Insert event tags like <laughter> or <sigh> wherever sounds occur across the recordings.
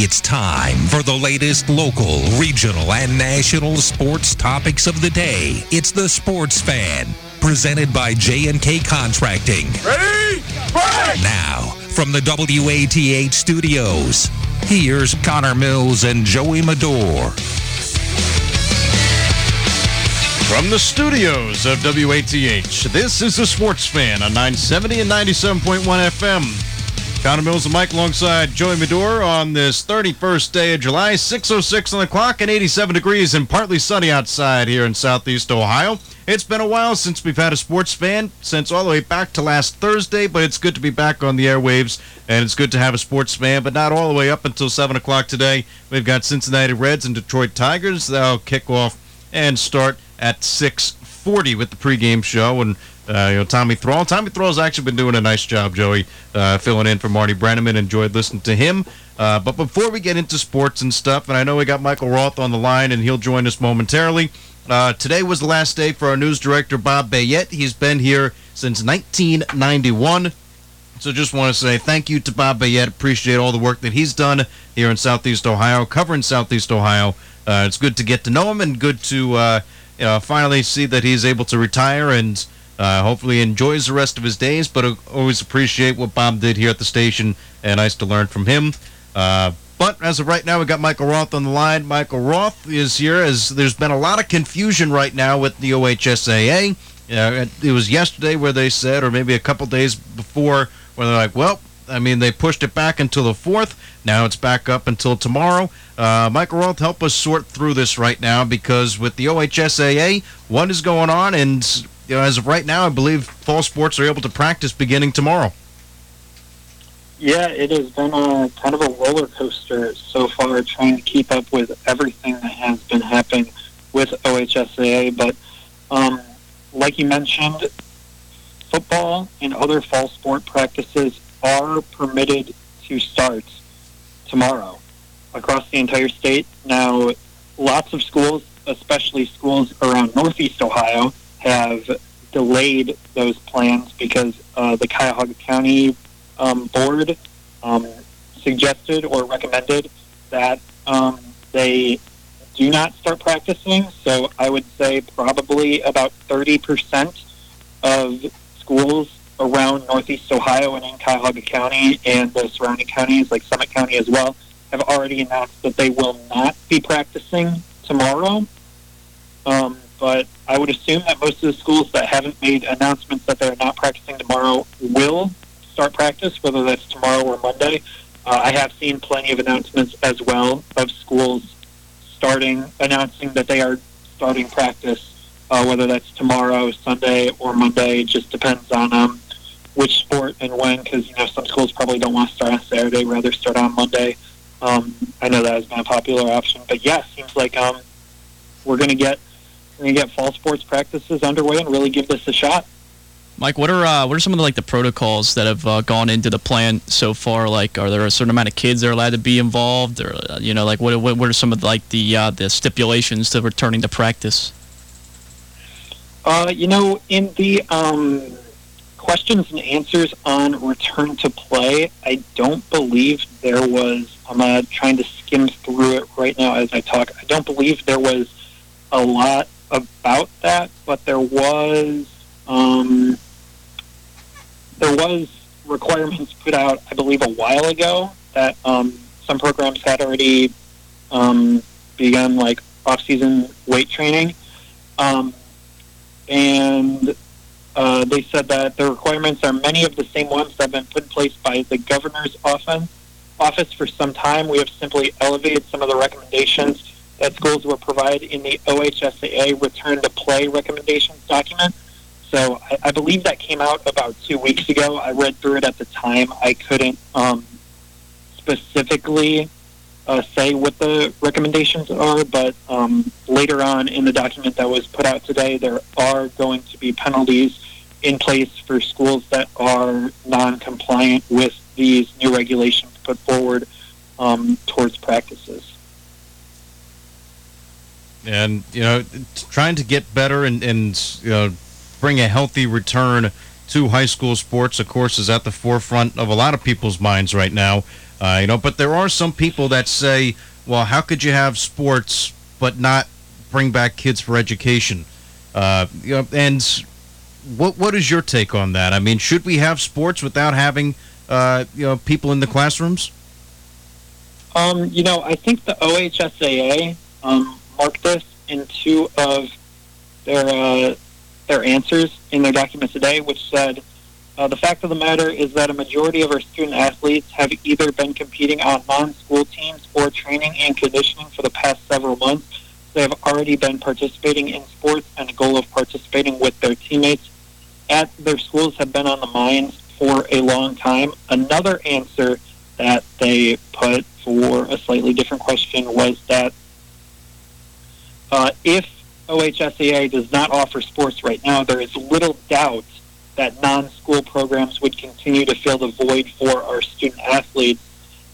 It's time for the latest local, regional, and national sports topics of the day. It's the Sports Fan, presented by J&K Contracting. Ready? Break! Now, from the WATH studios, here's Connor Mills and Joey Medor. From the studios of WATH, this is the Sports Fan on 970 and 97.1 FM. Connor Mills and Mike alongside Joey Medor on this 31st day of July, 6.06 on the clock and 87 degrees and partly sunny outside here in southeast Ohio. It's been a while since we've had a sports fan, since all the way back to last Thursday, but it's good to be back on the airwaves, and it's good to have a sports fan, but not all the way up until 7 o'clock today. We've got Cincinnati Reds and Detroit Tigers. They'll kick off and start at 6.40 with the pregame show, and uh, you know, Tommy Thrall. Tommy Thrall's actually been doing a nice job, Joey, uh, filling in for Marty Brennaman. Enjoyed listening to him. Uh, but before we get into sports and stuff, and I know we got Michael Roth on the line, and he'll join us momentarily. Uh, today was the last day for our news director, Bob Bayette. He's been here since 1991. So just want to say thank you to Bob Bayette. Appreciate all the work that he's done here in Southeast Ohio, covering Southeast Ohio. Uh, it's good to get to know him and good to uh, you know, finally see that he's able to retire and – uh, hopefully, enjoys the rest of his days, but always appreciate what Bob did here at the station, and nice to learn from him. Uh, but as of right now, we got Michael Roth on the line. Michael Roth is here as there's been a lot of confusion right now with the OHSAA. Uh, it was yesterday where they said, or maybe a couple days before, where they're like, well, I mean, they pushed it back until the 4th. Now it's back up until tomorrow. Uh, Michael Roth, help us sort through this right now because with the OHSAA, what is going on, and you know, as of right now, I believe fall sports are able to practice beginning tomorrow. Yeah, it has been a kind of a roller coaster so far, trying to keep up with everything that has been happening with OHSAA. But um, like you mentioned, football and other fall sport practices are permitted to start tomorrow across the entire state. Now, lots of schools, especially schools around Northeast Ohio, have delayed those plans because uh, the Cuyahoga County um, Board um, suggested or recommended that um, they do not start practicing. So I would say probably about 30% of schools around Northeast Ohio and in Cuyahoga County and the surrounding counties, like Summit County as well, have already announced that they will not be practicing tomorrow. Um, but I would assume that most of the schools that haven't made announcements that they're not practicing tomorrow will start practice, whether that's tomorrow or Monday. Uh, I have seen plenty of announcements as well of schools starting announcing that they are starting practice, uh, whether that's tomorrow, Sunday, or Monday. It just depends on um, which sport and when, because you know some schools probably don't want to start on Saturday, rather start on Monday. Um, I know that has been a popular option, but yeah, seems like um, we're going to get and get fall sports practices underway and really give this a shot. Mike, what are uh, what are some of the, like the protocols that have uh, gone into the plan so far? Like, are there a certain amount of kids that are allowed to be involved, or uh, you know, like what what, what are some of the, like the uh, the stipulations to returning to practice? Uh, you know, in the um, questions and answers on return to play, I don't believe there was. I'm uh, trying to skim through it right now as I talk. I don't believe there was a lot about that, but there was um, there was requirements put out, I believe, a while ago that um, some programs had already um, begun like off-season weight training, um, and uh, they said that the requirements are many of the same ones that have been put in place by the governor's office. Office for some time. We have simply elevated some of the recommendations that schools will provide in the OHSAA return to play recommendations document. So I, I believe that came out about two weeks ago. I read through it at the time. I couldn't um, specifically uh, say what the recommendations are, but um, later on in the document that was put out today, there are going to be penalties in place for schools that are non-compliant with these new regulations put forward um, towards practices and you know trying to get better and, and you know bring a healthy return to high school sports of course is at the forefront of a lot of people's minds right now Uh, you know, but there are some people that say, well, how could you have sports but not bring back kids for education? Uh, you know, and what what is your take on that? I mean, should we have sports without having uh, you know people in the classrooms? Um, you know, I think the OHSAA um, this in two of their uh, their answers in their document today, which said uh, the fact of the matter is that a majority of our student athletes have either been competing on non-school teams or training and conditioning for the past several months. They have already been participating in sports, and the goal of participating with their teammates at their schools have been on the minds for a long time. Another answer that they put for a slightly different question was that uh, if OHSAA does not offer sports right now, there is little doubt that non-school programs would continue to fill the void for our student athletes.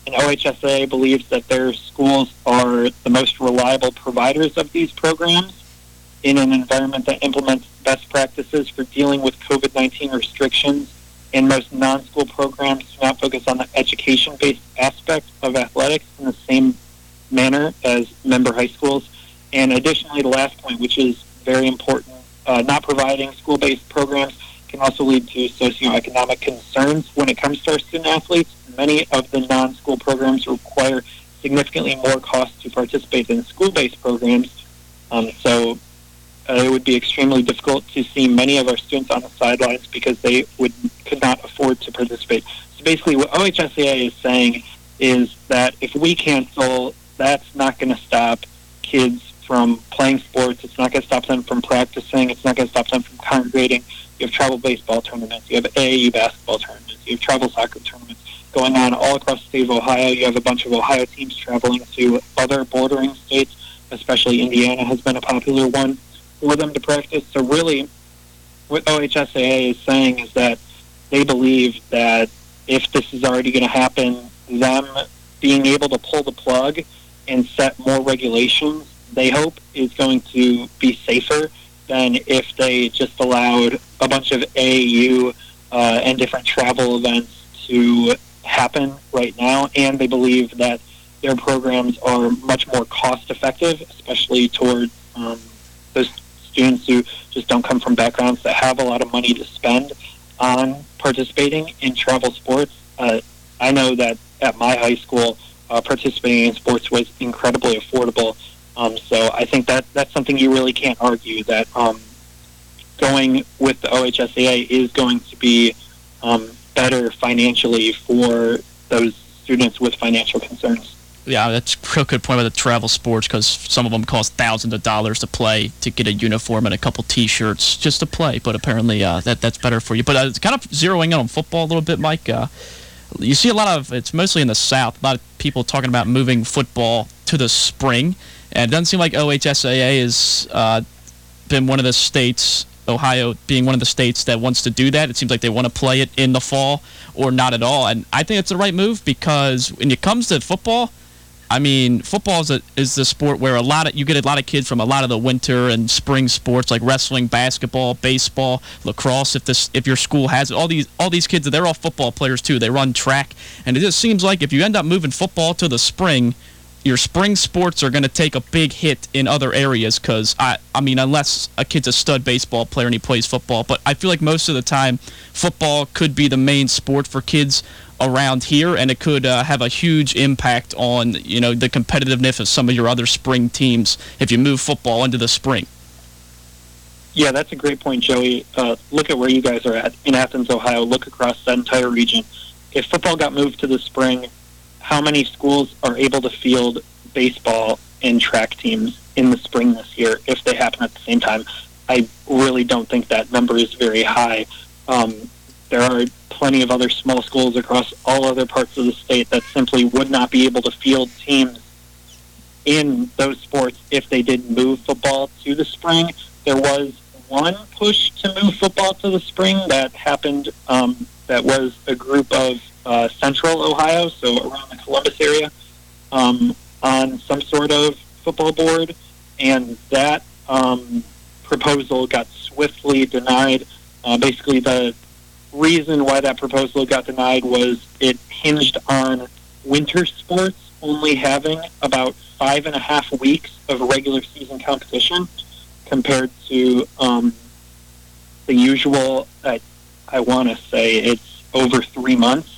And OHSAA believes that their schools are the most reliable providers of these programs in an environment that implements best practices for dealing with COVID-19 restrictions. And most non-school programs do not focus on the education-based aspect of athletics in the same manner as member high schools. And additionally, the last point, which is very important, uh, not providing school-based programs can also lead to socioeconomic concerns when it comes to our student athletes. Many of the non-school programs require significantly more cost to participate than school-based programs. Um, so uh, it would be extremely difficult to see many of our students on the sidelines because they would could not afford to participate. So basically, what OHSAA is saying is that if we cancel, that's not going to stop kids from playing sports. It's not going to stop them from practicing. It's not going to stop them from congregating. You have travel baseball tournaments. You have AAU basketball tournaments. You have travel soccer tournaments going on all across the state of Ohio. You have a bunch of Ohio teams traveling to other bordering states, especially Indiana has been a popular one for them to practice. So really, what OHSAA is saying is that they believe that if this is already going to happen, them being able to pull the plug and set more regulations, they hope is going to be safer than if they just allowed a bunch of AAU uh, and different travel events to happen right now. And they believe that their programs are much more cost effective, especially toward um, those students who just don't come from backgrounds that have a lot of money to spend on participating in travel sports. Uh, I know that at my high school, uh, participating in sports was incredibly affordable. Um, so I think that that's something you really can't argue that um, going with the OHSAA is going to be um, better financially for those students with financial concerns. Yeah, that's a good point about the travel sports because some of them cost thousands of dollars to play to get a uniform and a couple T-shirts just to play. But apparently, uh, that that's better for you. But uh, kind of zeroing in on football a little bit, Mike. Uh, you see a lot of it's mostly in the South. A lot of people talking about moving football to the spring, and it doesn't seem like OHSAA has uh, been one of the states Ohio being one of the states that wants to do that. It seems like they want to play it in the fall or not at all. And I think it's the right move because when it comes to football, I mean, football is, a, is the sport where a lot of you get a lot of kids from a lot of the winter and spring sports like wrestling, basketball, baseball, lacrosse. If this if your school has all these all these kids, they're all football players too. They run track, and it just seems like if you end up moving football to the spring, your spring sports are going to take a big hit in other areas because I, I mean, unless a kid's a stud baseball player and he plays football, but I feel like most of the time football could be the main sport for kids around here, and it could uh, have a huge impact on you know the competitiveness of some of your other spring teams if you move football into the spring. Yeah, that's a great point, Joey. Uh, look at where you guys are at in Athens, Ohio. Look across that entire region. If football got moved to the spring, how many schools are able to field baseball and track teams in the spring this year if they happen at the same time. I really don't think that number is very high. Um, there are plenty of other small schools across all other parts of the state that simply would not be able to field teams in those sports if they did move football to the spring. There was one push to move football to the spring that happened um, that was a group of uh, central Ohio, so around the Columbus area, um, on some sort of football board, and that um, proposal got swiftly denied. Uh, basically, the reason why that proposal got denied was it hinged on winter sports only having about five and a half weeks of regular season competition compared to um, the usual, uh, I want to say it's over three months.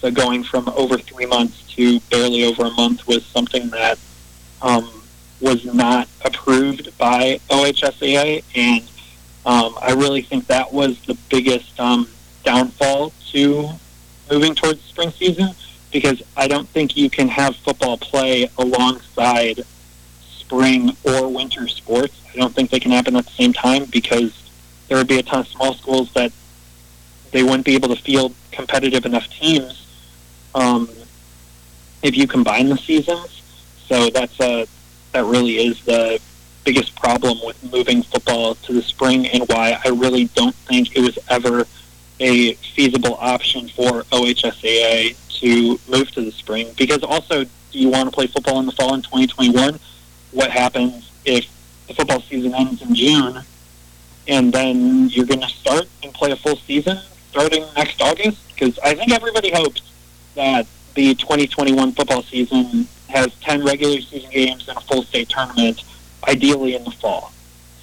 So going from over three months to barely over a month was something that um, was not approved by OHSAA, and um, I really think that was the biggest um, downfall to moving towards spring season because I don't think you can have football play alongside spring or winter sports. I don't think they can happen at the same time because there would be a ton of small schools that they wouldn't be able to field competitive enough teams um, if you combine the seasons. So that's a that really is the biggest problem with moving football to the spring and why I really don't think it was ever a feasible option for OHSAA to move to the spring. Because also, do you want to play football in the fall in 2021? What happens if the football season ends in June and then you're going to start and play a full season starting next August? Because I think everybody hopes that the 2021 football season has 10 regular season games and a full state tournament, ideally in the fall.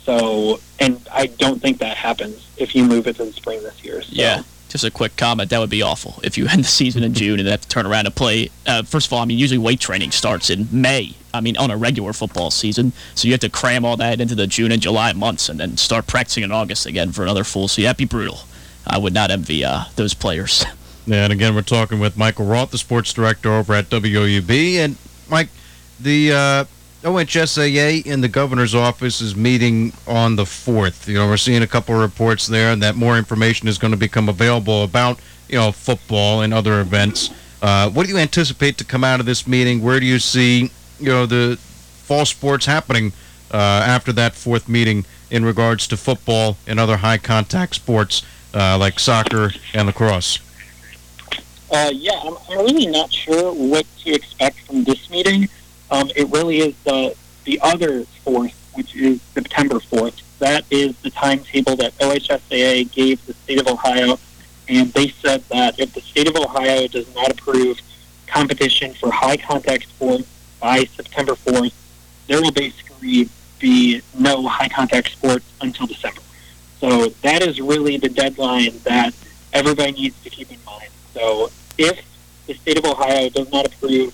So, and I don't think that happens if you move it to the spring this year. So. Yeah. Just a quick comment. That would be awful if you end the season in June and have to turn around and play. Uh, first of all, I mean, usually weight training starts in May. I mean, on a regular football season. So you have to cram all that into the June and July months and then start practicing in August again for another full season. That'd be brutal. I would not envy uh, those players. <laughs> And again, we're talking with Michael Roth, the sports director over at WOUB. And, Mike, the uh, OHSAA in the governor's office is meeting on the 4th. You know, we're seeing a couple of reports there and that more information is going to become available about, you know, football and other events. Uh, what do you anticipate to come out of this meeting? Where do you see, you know, the fall sports happening uh, after that fourth meeting in regards to football and other high contact sports uh, like soccer and lacrosse? Uh, yeah, I'm, I'm really not sure what to expect from this meeting. Um, it really is the the other fourth, which is September fourth. That is the timetable that OHSAA gave the state of Ohio, and they said that if the state of Ohio does not approve competition for high contact sports by September fourth, there will basically be no high contact sports until December. So that is really the deadline that everybody needs to keep in mind. So if the state of Ohio does not approve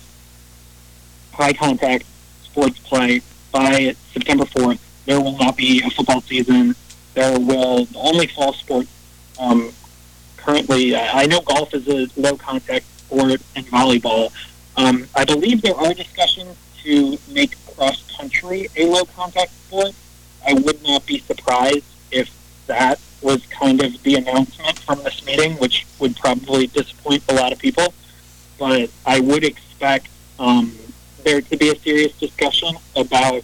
high contact sports play by September 4th, there will not be a football season. There will only fall sports. Um, currently, I know golf is a low contact sport and volleyball. Um, I believe there are discussions to make cross country a low contact sport. I would not be surprised if that was kind of the announcement from this meeting, which would probably disappoint a lot of people. But I would expect um, there to be a serious discussion about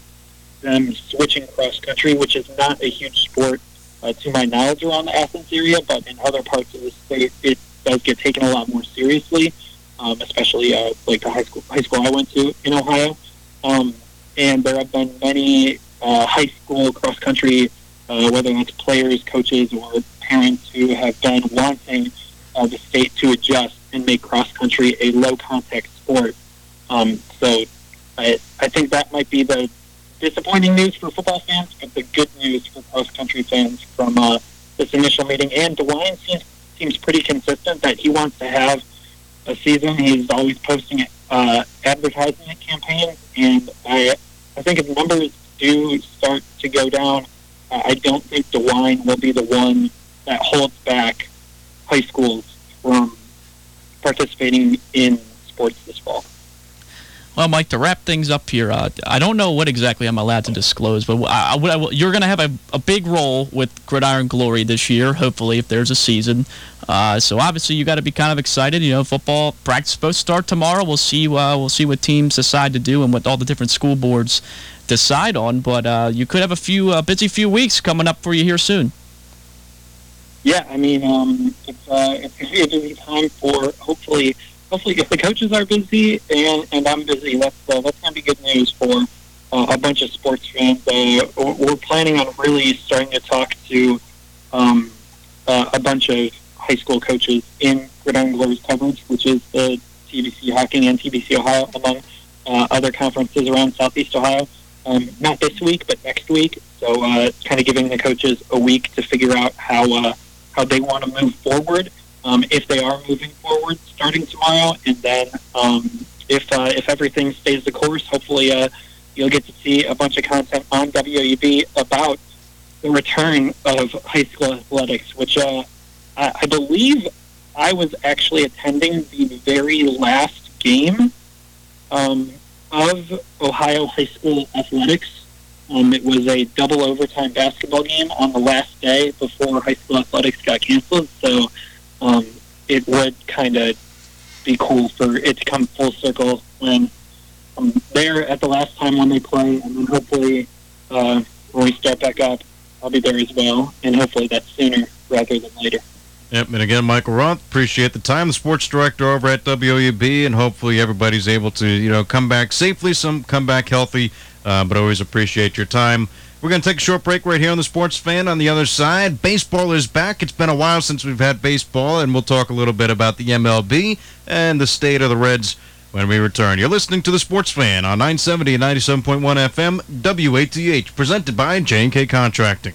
them switching cross country, which is not a huge sport uh, to my knowledge around the Athens area, but in other parts of the state, it does get taken a lot more seriously, um, especially uh, like the high school high school I went to in Ohio. Um, and there have been many uh, high school cross country, uh, whether it's players, coaches, or parents who have been wanting uh, the state to adjust and make cross country a low contact sport. Um, so I, I think that might be the disappointing news for football fans, but the good news for cross country fans from uh, this initial meeting. And DeWine seems seems pretty consistent that he wants to have a season. He's always posting uh, advertisement campaigns, and I I think if numbers do start to go down, I don't think DeWine will be the one that holds back high schools from participating in sports this fall. Well, Mike, to wrap things up here, uh, I don't know what exactly I'm allowed to disclose, but I, I, I, you're going to have a, a, big role with Gridiron Glory this year, hopefully, if there's a season. Uh, so obviously, you got to be kind of excited. You know, football practice supposed to start tomorrow. We'll see. Uh, we'll see what teams decide to do and what all the different school boards decide on. But uh, you could have a few uh, busy few weeks coming up for you here soon. Yeah, I mean, um, it's uh, it's going to be a busy time for hopefully hopefully, if the coaches are busy and, and I'm busy, that's uh, that's going to be good news for uh, a bunch of sports fans. Uh, we're planning on really starting to talk to um, a bunch of high school coaches in Gridiron Glory's coverage, which is the TVC Hocking and TVC Ohio, among uh, other conferences around Southeast Ohio. Um, not this week, but next week. So, uh, kind of giving the coaches a week to figure out how uh, how they want to move forward, um, if they are moving forward starting tomorrow, and then um, if uh, if everything stays the course, hopefully uh, you'll get to see a bunch of content on WUB about the return of high school athletics, which uh, I, I believe I was actually attending the very last game um, of Ohio high school athletics. Um, it was a double overtime basketball game on the last day before high school athletics got canceled. So um, it would kind of be cool for it to come full circle when I'm there at the last time when they play, and then hopefully uh, when we start back up, I'll be there as well, and hopefully that's sooner rather than later. Yep, and again, Michael Roth, appreciate the time. The sports director over at WUB, and hopefully everybody's able to, you know, come back safely, some come back healthy. Uh, but always appreciate your time. We're going to take a short break right here on the Sports Fan. On the other side, baseball is back. It's been a while since we've had baseball, and we'll talk a little bit about the MLB and the state of the Reds when we return. You're listening to the Sports Fan on 970 and 97.1 FM, WATH, presented by J&K Contracting.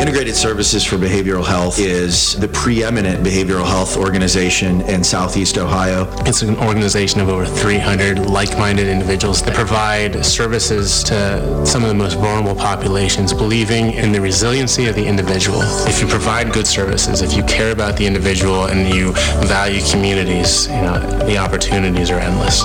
Integrated Services for Behavioral Health is the preeminent behavioral health organization in Southeast Ohio. It's an organization of over 300 like-minded individuals that provide services to some of the most vulnerable populations, believing in the resiliency of the individual. If you provide good services, if you care about the individual and you value communities, you know, the opportunities are endless.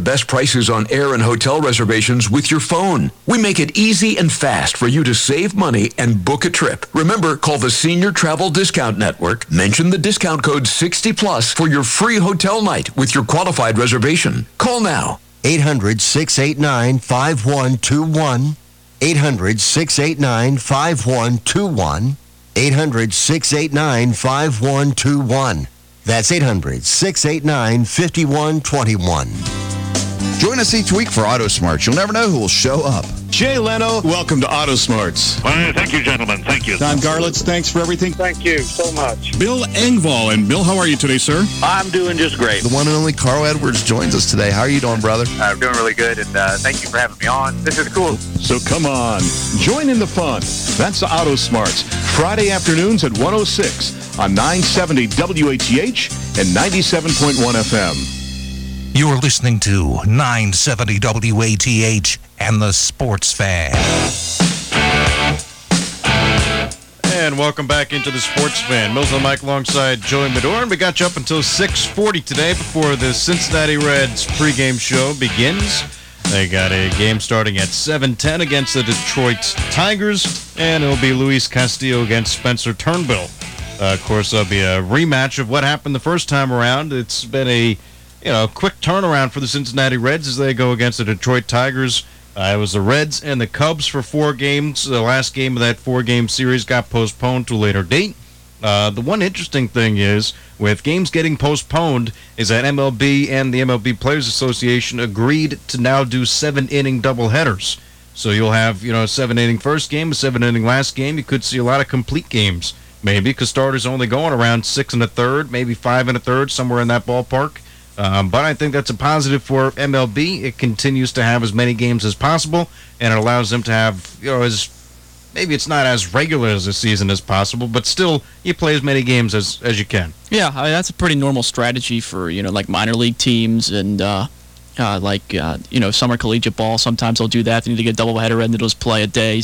best prices on air and hotel reservations with your phone. We make it easy and fast for you to save money and book a trip. Remember, call the Senior Travel Discount Network, mention the discount code 60 plus for your free hotel night with your qualified reservation. Call now. 800 689 5121. 800 689 5121. 800 689 5121. That's 800 689 5121. Join us each week for Auto Smarts. You'll never know who will show up. Jay Leno, welcome to Auto Smarts. Well, thank you, gentlemen. Thank you. Don Garlits, thanks for everything. Thank you so much. Bill Engvall. And Bill, how are you today, sir? I'm doing just great. The one and only Carl Edwards joins us today. How are you doing, brother? I'm doing really good, and uh, thank you for having me on. This is cool. So come on, join in the fun. That's the Auto Smarts. Friday afternoons at 106 on 970 WATH and 97.1 FM. You're listening to 970 WATH and the Sports Fan. And welcome back into the Sports Fan. Mills on Mike alongside Joey Medor. And we got you up until 640 today before the Cincinnati Reds pregame show begins. They got a game starting at 7:10 against the Detroit Tigers, and it'll be Luis Castillo against Spencer Turnbull. Uh, of course, there'll be a rematch of what happened the first time around. It's been a you know quick turnaround for the Cincinnati Reds as they go against the Detroit Tigers. Uh, it was the Reds and the Cubs for four games. The last game of that four-game series got postponed to a later date. Uh, the one interesting thing is, with games getting postponed, is that MLB and the MLB Players Association agreed to now do seven-inning doubleheaders. So you'll have, you know, a seven-inning first game, a seven-inning last game. You could see a lot of complete games, maybe, because starters only going around six and a third, maybe five and a third, somewhere in that ballpark. Um, but I think that's a positive for MLB. It continues to have as many games as possible, and it allows them to have, you know, as maybe it's not as regular as a season as possible, but still you play as many games as as you can. Yeah, I mean, that's a pretty normal strategy for you know like minor league teams and uh, uh, like uh, you know summer collegiate ball. Sometimes they'll do that. They need to get a doubleheader and they'll just play a day,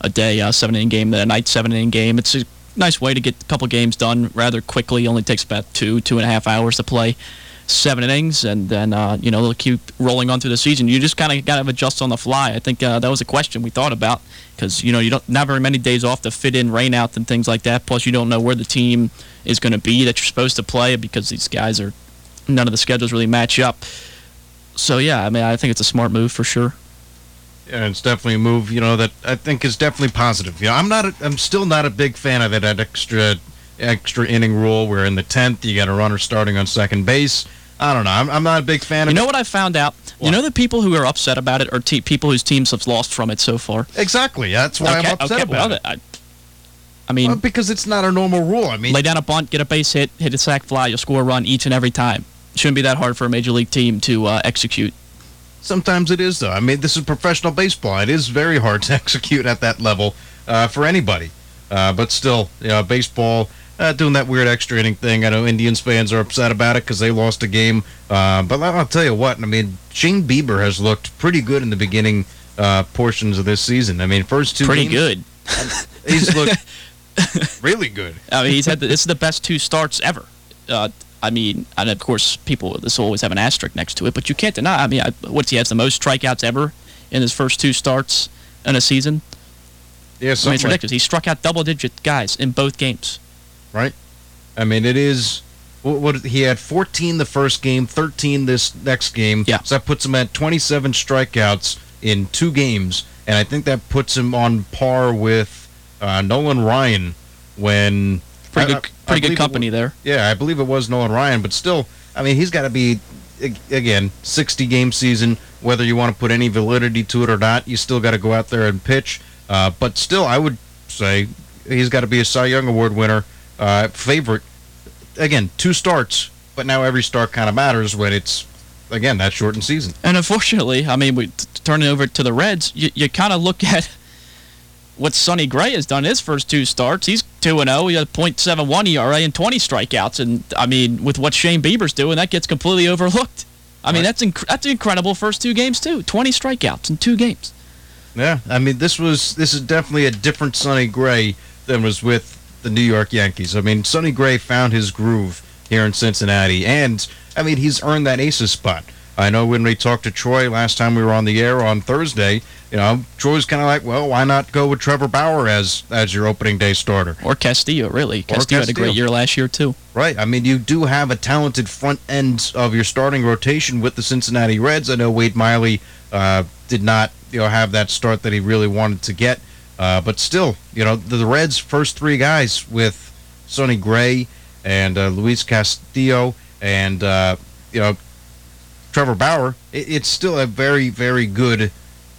a day uh, seven inning game, then a night seven inning game. It's a nice way to get a couple games done rather quickly. It only takes about two two and a half hours to play seven innings, and then uh, you know they'll keep rolling on through the season. You just kind of got to adjust on the fly. I think uh, that was a question we thought about because you know you don't not very many days off to fit in rainouts and things like that. Plus, you don't know where the team is going to be that you're supposed to play because these guys are none of the schedules really match up. So yeah, I mean I think it's a smart move for sure. Yeah, it's definitely a move, you know, that I think is definitely positive. Yeah, I'm not, a, I'm still not a big fan of. That extra, extra inning rule where in the tenth you got a runner starting on second base. I don't know. I'm, I'm not a big fan of You know what I found out? You know the people who are upset about it are te- people whose teams have lost from it so far. Exactly. That's why Okay, I'm upset okay, about well, it. I, I mean, Well, because it's not a normal rule. I mean, lay down a bunt, get a base hit, hit a sac fly, you'll score a run each and every time. Shouldn't be that hard for a major league team to uh, execute. Sometimes it is, though. I mean, this is professional baseball. It is very hard to <laughs> execute at that level uh, for anybody. Uh, but still, you know, baseball uh, doing that weird extra inning thing. I know Indians fans are upset about it because they lost a game. Uh, but I'll tell you what. I mean, Shane Bieber has looked pretty good in the beginning uh, portions of this season. I mean, first two Pretty games, good. <laughs> He's looked really good. <laughs> I mean, he's had the, this is the best two starts ever. Uh, I mean, and of course, people this will always have an asterisk next to it, but you can't deny. I mean, I, what's he has the most strikeouts ever in his first two starts in a season? Yeah, I mean, it's like- ridiculous. He struck out double-digit guys in both games. Right? I mean, it is. What, what he had 14 the first game, 13 this next game. Yeah. So that puts him at 27 strikeouts in two games, and I think that puts him on par with uh, Nolan Ryan when Pretty good, I- I pretty good company wa- there. Yeah, I believe it was Nolan Ryan, but still, I mean, he's got to be again 60 game season. Whether you want to put any validity to it or not, you still got to go out there and pitch. Uh, but still, I would say he's got to be a Cy Young Award winner, uh, favorite. Again, two starts, but now every start kind of matters when it's again that shortened season. And unfortunately, I mean, we t- turning over to the Reds, you, you kind of look at what Sonny Gray has done his first two starts. He's 2 and 0. He had a .71 ERA and 20 strikeouts. And I mean, with what Shane Bieber's doing, that gets completely overlooked. I mean, that's inc- that's incredible first two games too. 20 strikeouts in two games. Yeah, I mean this was this is definitely a different Sonny Gray than was with the New York Yankees. I mean Sonny Gray found his groove here in Cincinnati, and I mean he's earned that aces spot. I know when we talked to Troy last time we were on the air on Thursday, you know Troy's kind of like, well, why not go with Trevor Bauer as as your opening day starter? Or Castillo, really. Or Castillo had a great year last year too. Right. I mean, you do have a talented front end of your starting rotation with the Cincinnati Reds. I know Wade Miley uh, did not, you know, have that start that he really wanted to get, uh, but still, you know, the, the Reds' first three guys with Sonny Gray and uh, Luis Castillo and uh, you know Trevor Bauer, it, it's still a very, very good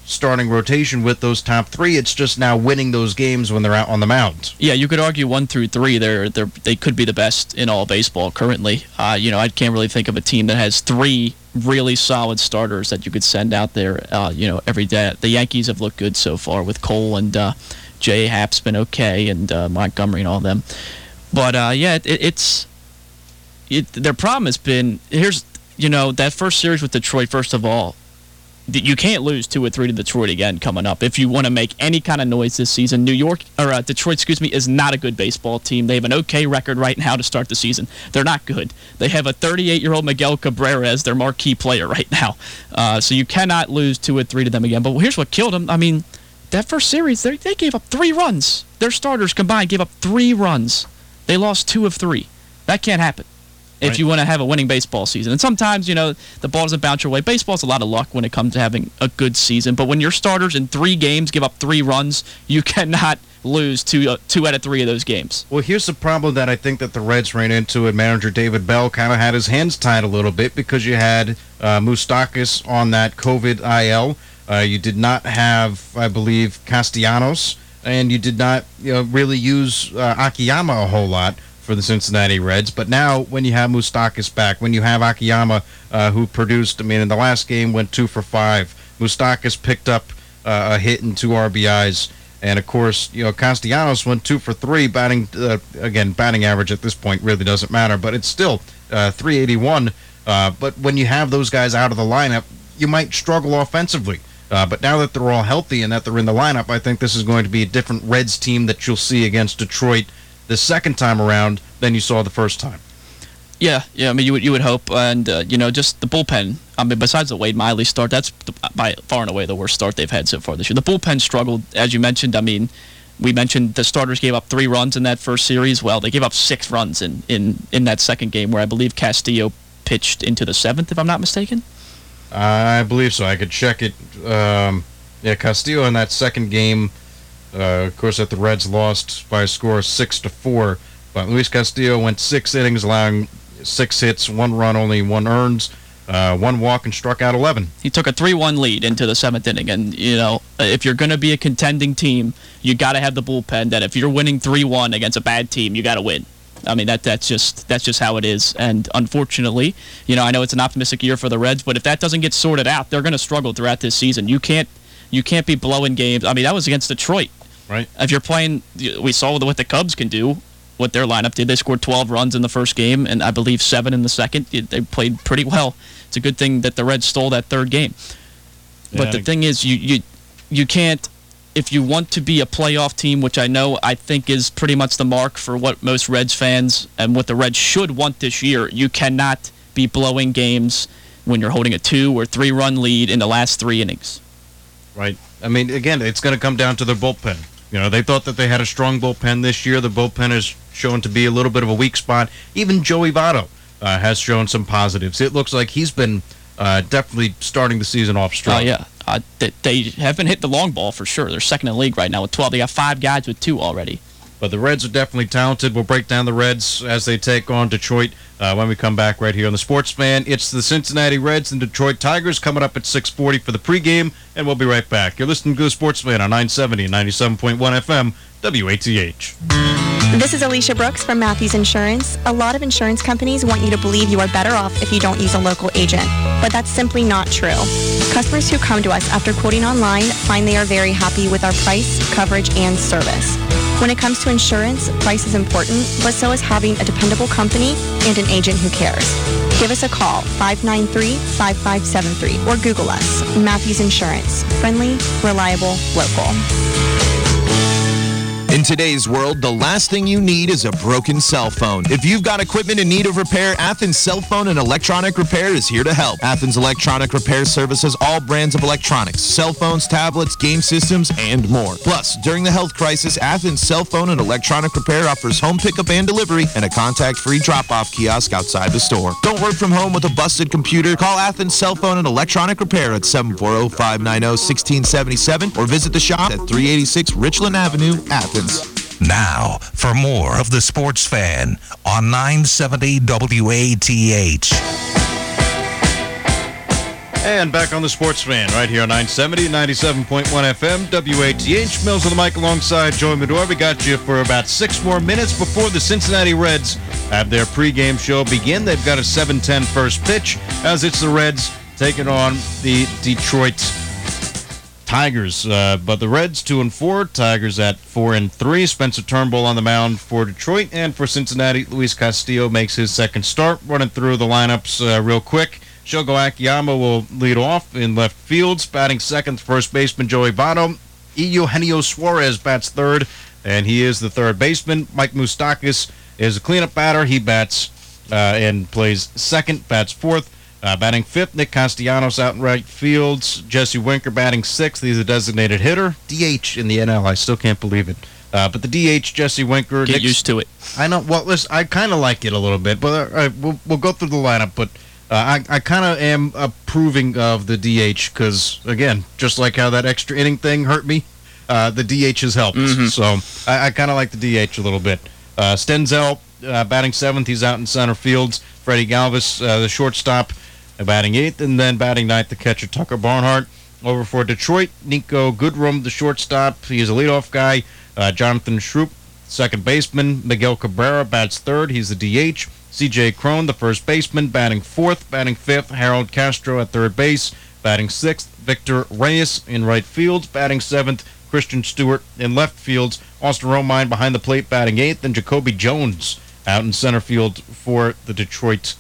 starting rotation with those top three. It's just now winning those games when they're out on the mound. Yeah, you could argue one through three. They're they're they could be the best in all baseball currently. Uh, you know, I can't really think of a team that has three really solid starters that you could send out there. Uh, you know, every day. The Yankees have looked good so far with Cole and uh, Jay Happ's been okay, and uh, Montgomery and all them. But uh, yeah, it, it's it, their problem has been here's you know that first series with Detroit. First of all, you can't lose two or three to Detroit again coming up if you want to make any kind of noise this season. New York or uh, Detroit, excuse me, is not a good baseball team. They have an okay record right now to start the season. They're not good. They have a 38-year-old Miguel Cabrera as their marquee player right <laughs> now. Uh, so you cannot lose two or three to them again. But here's what killed them. I mean, that first series, they, they gave up three runs. Their starters combined gave up three runs. They lost two of three. That can't happen if Right. you want to have a winning baseball season. And sometimes, you know, the ball doesn't bounce your way. Baseball's a lot of luck when it comes to having a good season. But when your starters in three games give up three runs, you <laughs> cannot lose two, uh, two out of three of those games. Well, here's the problem that I think that the Reds ran into, and manager David Bell kind of had his hands tied a little bit because you had uh, Moustakas on that COVID IL. Uh, you did not have, I believe, Castellanos, and you did not, you know, really use uh, Akiyama a whole lot for the Cincinnati Reds. But now, when you have Moustakas back, when you have Akiyama, uh, who produced, I mean, in the last game went two for five. Moustakas picked up uh, a hit and two RBIs. And of course, you know, Castellanos went two for three, batting uh, again. Batting average at this point really doesn't matter, but it's still uh, 381. Uh, but when you have those guys out of the lineup, you might struggle offensively. Uh, but now that they're all healthy and that they're in the lineup, I think this is going to be a different Reds team that you'll see against Detroit the second time around than you saw the first time. Yeah, yeah. I mean, you would you would hope, and uh, you know, just the bullpen. I mean, besides the Wade Miley start, that's the, by far and away the worst start they've had so far this year. The bullpen struggled, as you mentioned. I mean, we mentioned the starters gave up three runs in that first series. Well, they gave up six runs in in in that second game, where I believe Castillo pitched into the seventh, if I'm not mistaken. I believe so. I could check it. Um, yeah, Castillo in that second game, uh, of course, that the Reds lost by a score of six to four. But Luis Castillo went six innings, allowing six hits, one run, only one earns, uh, one walk, and struck out 11. He took a 3 1 lead into the seventh inning. And, you know, if you're going to be a contending team, you got to have the bullpen that if you're winning 3 1 against a bad team, you got to win. I mean that that's just that's just how it is. And unfortunately, you know, I know it's an optimistic year for the Reds, but if that doesn't get sorted out, they're going to struggle throughout this season. You can't you can't be blowing games. I mean, that was against Detroit. Right. If you're playing, we saw what the Cubs can do what their lineup did. They scored 12 runs in the first game, and I believe seven in the second. They played pretty well. It's a good thing that the Reds stole that third game. But yeah, the thing is, you you you can't if you want to be a playoff team, which I know I think is pretty much the mark for what most Reds fans and what the Reds should want this year. You cannot be blowing games when you're holding a two or three run lead in the last three innings. Right. I mean, again, it's going to come down to their bullpen. You know, they thought that they had a strong bullpen this year. The bullpen is shown to be a little bit of a weak spot. Even Joey Votto uh, has shown some positives. It looks like he's been uh, definitely starting the season off strong. Oh, yeah. Uh, they, they have been hit the long ball for sure. They're second in the league right now with 12. They got five guys with two already. But the Reds are definitely talented. We'll break down the Reds as they take on Detroit uh, when we come back right here on the Sports Fan. It's the Cincinnati Reds and Detroit Tigers coming up at 6:40 for the pregame, and we'll be right back. You're listening to the Sports Fan on 970 and 97.1 FM, WATH. This is Alicia Brooks from Matthews Insurance. A lot of insurance companies want you to believe you are better off if you don't use a local agent, but that's simply not true. Customers who come to us after quoting online find they are very happy with our price, coverage, and service. When it comes to insurance, price is important, but so is having a dependable company and an agent who cares. Give us a call, 593-5573, or Google us, Matthews Insurance. Friendly, reliable, local. In today's world, the last thing you need is a broken cell phone. If you've got equipment in need of repair, Athens Cell Phone and Electronic Repair is here to help. Athens Electronic Repair services all brands of electronics, cell phones, tablets, game systems, and more. Plus, during the health crisis, Athens Cell Phone and Electronic Repair offers home pickup and delivery and a contact-free drop-off kiosk outside the store. Don't work from home with a busted computer. Call Athens Cell Phone and Electronic Repair at 740-590-1677 or visit the shop at 386 Richland Avenue, Athens. Now, for more of the Sports Fan on 970 WATH. And back on the Sports Fan right here on 970, 97.1 FM, WATH. Mills on the mic alongside Joey Medor. We got you for about six more minutes before the Cincinnati Reds have their pregame show begin. They've got a 7-10 first pitch as it's the Reds taking on the Detroit Tigers. Uh, but the Reds two and four, Tigers at four and three. Spencer Turnbull on the mound for Detroit and for Cincinnati. Luis Castillo makes his second start. Running through the lineups uh, real quick. Shogo Akiyama will lead off in left fields. Batting second, first baseman Joey Votto. Eugenio Suarez bats third, and he is the third baseman. Mike Moustakas is a cleanup batter. He bats uh, and plays second, bats fourth. Uh, batting fifth, Nick Castellanos out in right fields. Jesse Winker batting sixth. He's a designated hitter. DH in the NL. I still can't believe it. Uh, but the DH, Jesse Winker. Get Nick, used to it. I know. Well, listen, I kind of like it a little bit, but uh, we'll, we'll go through the lineup. But uh, I, I kind of am approving of the DH because, again, just like how that extra inning thing hurt me, uh, the DH has helped. Mm-hmm. So I, I kind of like the DH a little bit. Uh, Senzel batting seventh. He's out in center fields. Freddie Galvis, the shortstop batting eighth, and then batting ninth, the catcher Tucker Barnhart. Over for Detroit, Niko Goodrum, the shortstop. He is a leadoff guy. Uh, Jonathan Schoop, second baseman. Miguel Cabrera bats third. He's the DH. C.J. Cron, the first baseman, batting fourth. Batting fifth, Harold Castro at third base. Batting sixth, Victor Reyes in right field. Batting seventh, Christin Stewart in left field, Austin Romine behind the plate batting eighth, and Jacoby Jones out in center field for the Detroit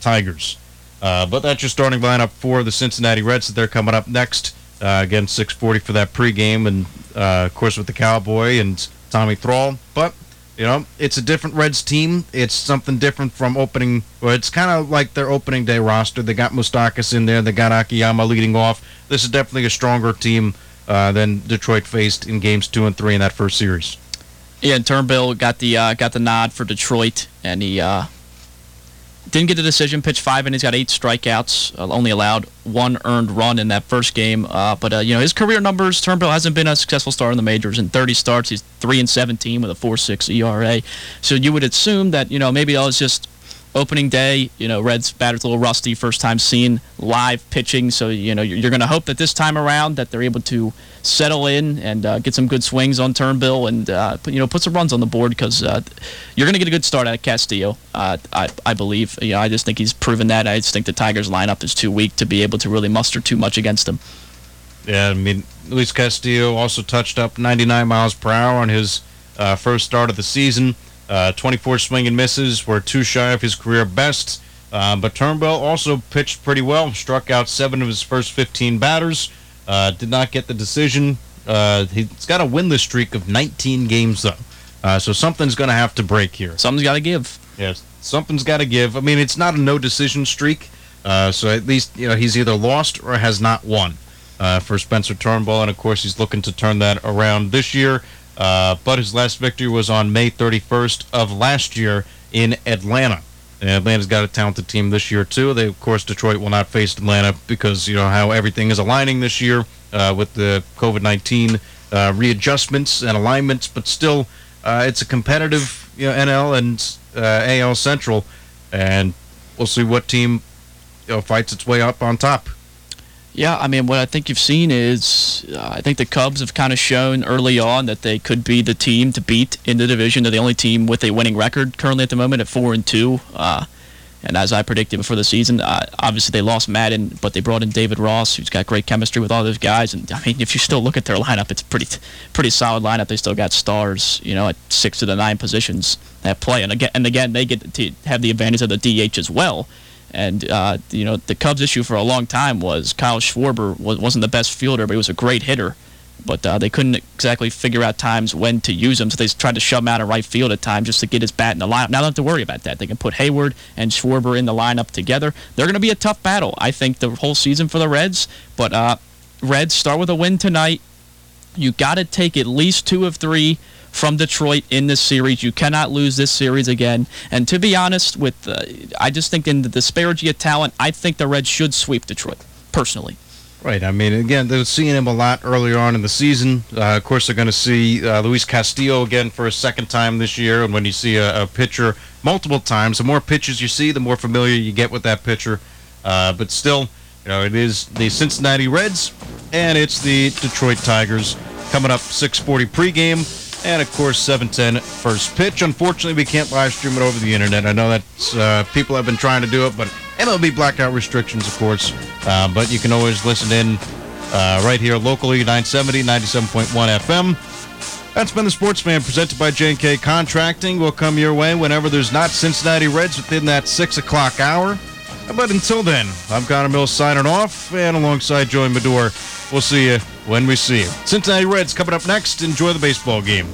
Tigers. Uh, but that's your starting lineup for the Cincinnati Reds that they're coming up next. Uh, again, 6:40 for that pregame, and uh, of course with the Cowboy and Tommy Thrall. But you know, it's a different Reds team. It's something different from opening. Well, it's kind of like their opening day roster. They got Moustakas in there. They got Akiyama leading off. This is definitely a stronger team uh, than Detroit faced in games two and three in that first series. Yeah, and Turnbull got the uh, got the nod for Detroit, and he didn't get the decision. Pitched five and he's got eight strikeouts. Uh, only allowed one earned run in that first game. Uh, but uh, you know his career numbers. Turnbull hasn't been a successful starter in the majors. In 30 starts, he's three and 17 with a 4.6 ERA. So you would assume that you know maybe I was just opening day, you know, Reds batter's a little rusty, first time seeing live pitching. So, you know, you're, going to hope that this time around that they're able to settle in and uh, get some good swings on Turnbull and, uh, put, you know, put some runs on the board because uh, you're going to get a good start out of Castillo, uh, I, I believe. You know, I just think he's proven that. I just think the Tigers lineup is too weak to be able to really muster too much against him. Yeah, I mean, Luis Castillo also touched up 99 miles per hour on his uh, first start of the season. Uh, 24 swing and misses were too shy of his career best. Uh, but Turnbull also pitched pretty well, struck out seven of his first 15 batters, uh, did not get the decision. Uh, he's got a winless streak of 19 games, though. Uh, so something's going to have to break here. Something's got to give. Yes, something's got to give. I mean, it's not a no decision streak. Uh, so at least, you know, he's either lost or has not won for Spencer Turnbull. And of course, he's looking to turn that around this year. Uh, but his last victory was on May 31st of last year in Atlanta. And Atlanta's got a talented team this year too. They, of course, Detroit will not face Atlanta because you know how everything is aligning this year uh, with the COVID-19 uh, readjustments and alignments. But still, uh, it's a competitive you know, NL and uh, AL Central, and we'll see what team you know, fights its way up on top. Yeah, I mean, what I think you've seen is uh, I think the Cubs have kind of shown early on that they could be the team to beat in the division. They're the only team with a winning record currently at the moment at four and two. Uh, and as I predicted before the season, uh, obviously they lost Maddon, but they brought in David Ross, who's got great chemistry with all those guys. And I mean, if you still look at their lineup, it's pretty, pretty solid lineup. They still got stars, you know, at six of the nine positions that play. And again, and again, they get to have the advantage of the DH as well. And uh, you know the Cubs' issue for a long time was Kyle Schwarber was, wasn't the best fielder, but he was a great hitter. But uh, they couldn't exactly figure out times when to use him, so they tried to shove him out of right field at times just to get his bat in the lineup. Now they don't have to worry about that. They can put Heyward and Schwarber in the lineup together. They're going to be a tough battle, I think, the whole season for the Reds. But uh, Reds start with a win tonight. You got to take at least two of three from Detroit in this series. You cannot lose this series again. And to be honest, with uh, I just think in the disparity of talent, I think the Reds should sweep Detroit personally. Right. I mean, again, they're seeing him a lot earlier on in the season. Uh, of course, they're going to see uh, Luis Castillo again for a second time this year. And when you see a, a, pitcher multiple times, the more pitches you see, the more familiar you get with that pitcher. Uh, but still, you know, it is the Cincinnati Reds and it's the Detroit Tigers coming up 6:40 pregame. And of course, 7:10 first pitch. Unfortunately, we can't live stream it over the internet. I know that uh, people have been trying to do it, but MLB blackout restrictions, of course. Uh, but you can always listen in uh, right here locally, 970, 97.1 FM. That's been the Sports Fan presented by J&K Contracting. Will come your way whenever there's not Cincinnati Reds within that 6 o'clock hour. But until then, I'm Connor Mills signing off, and alongside Joey Medor, we'll see you when we see you. Cincinnati Reds coming up next. Enjoy the baseball game.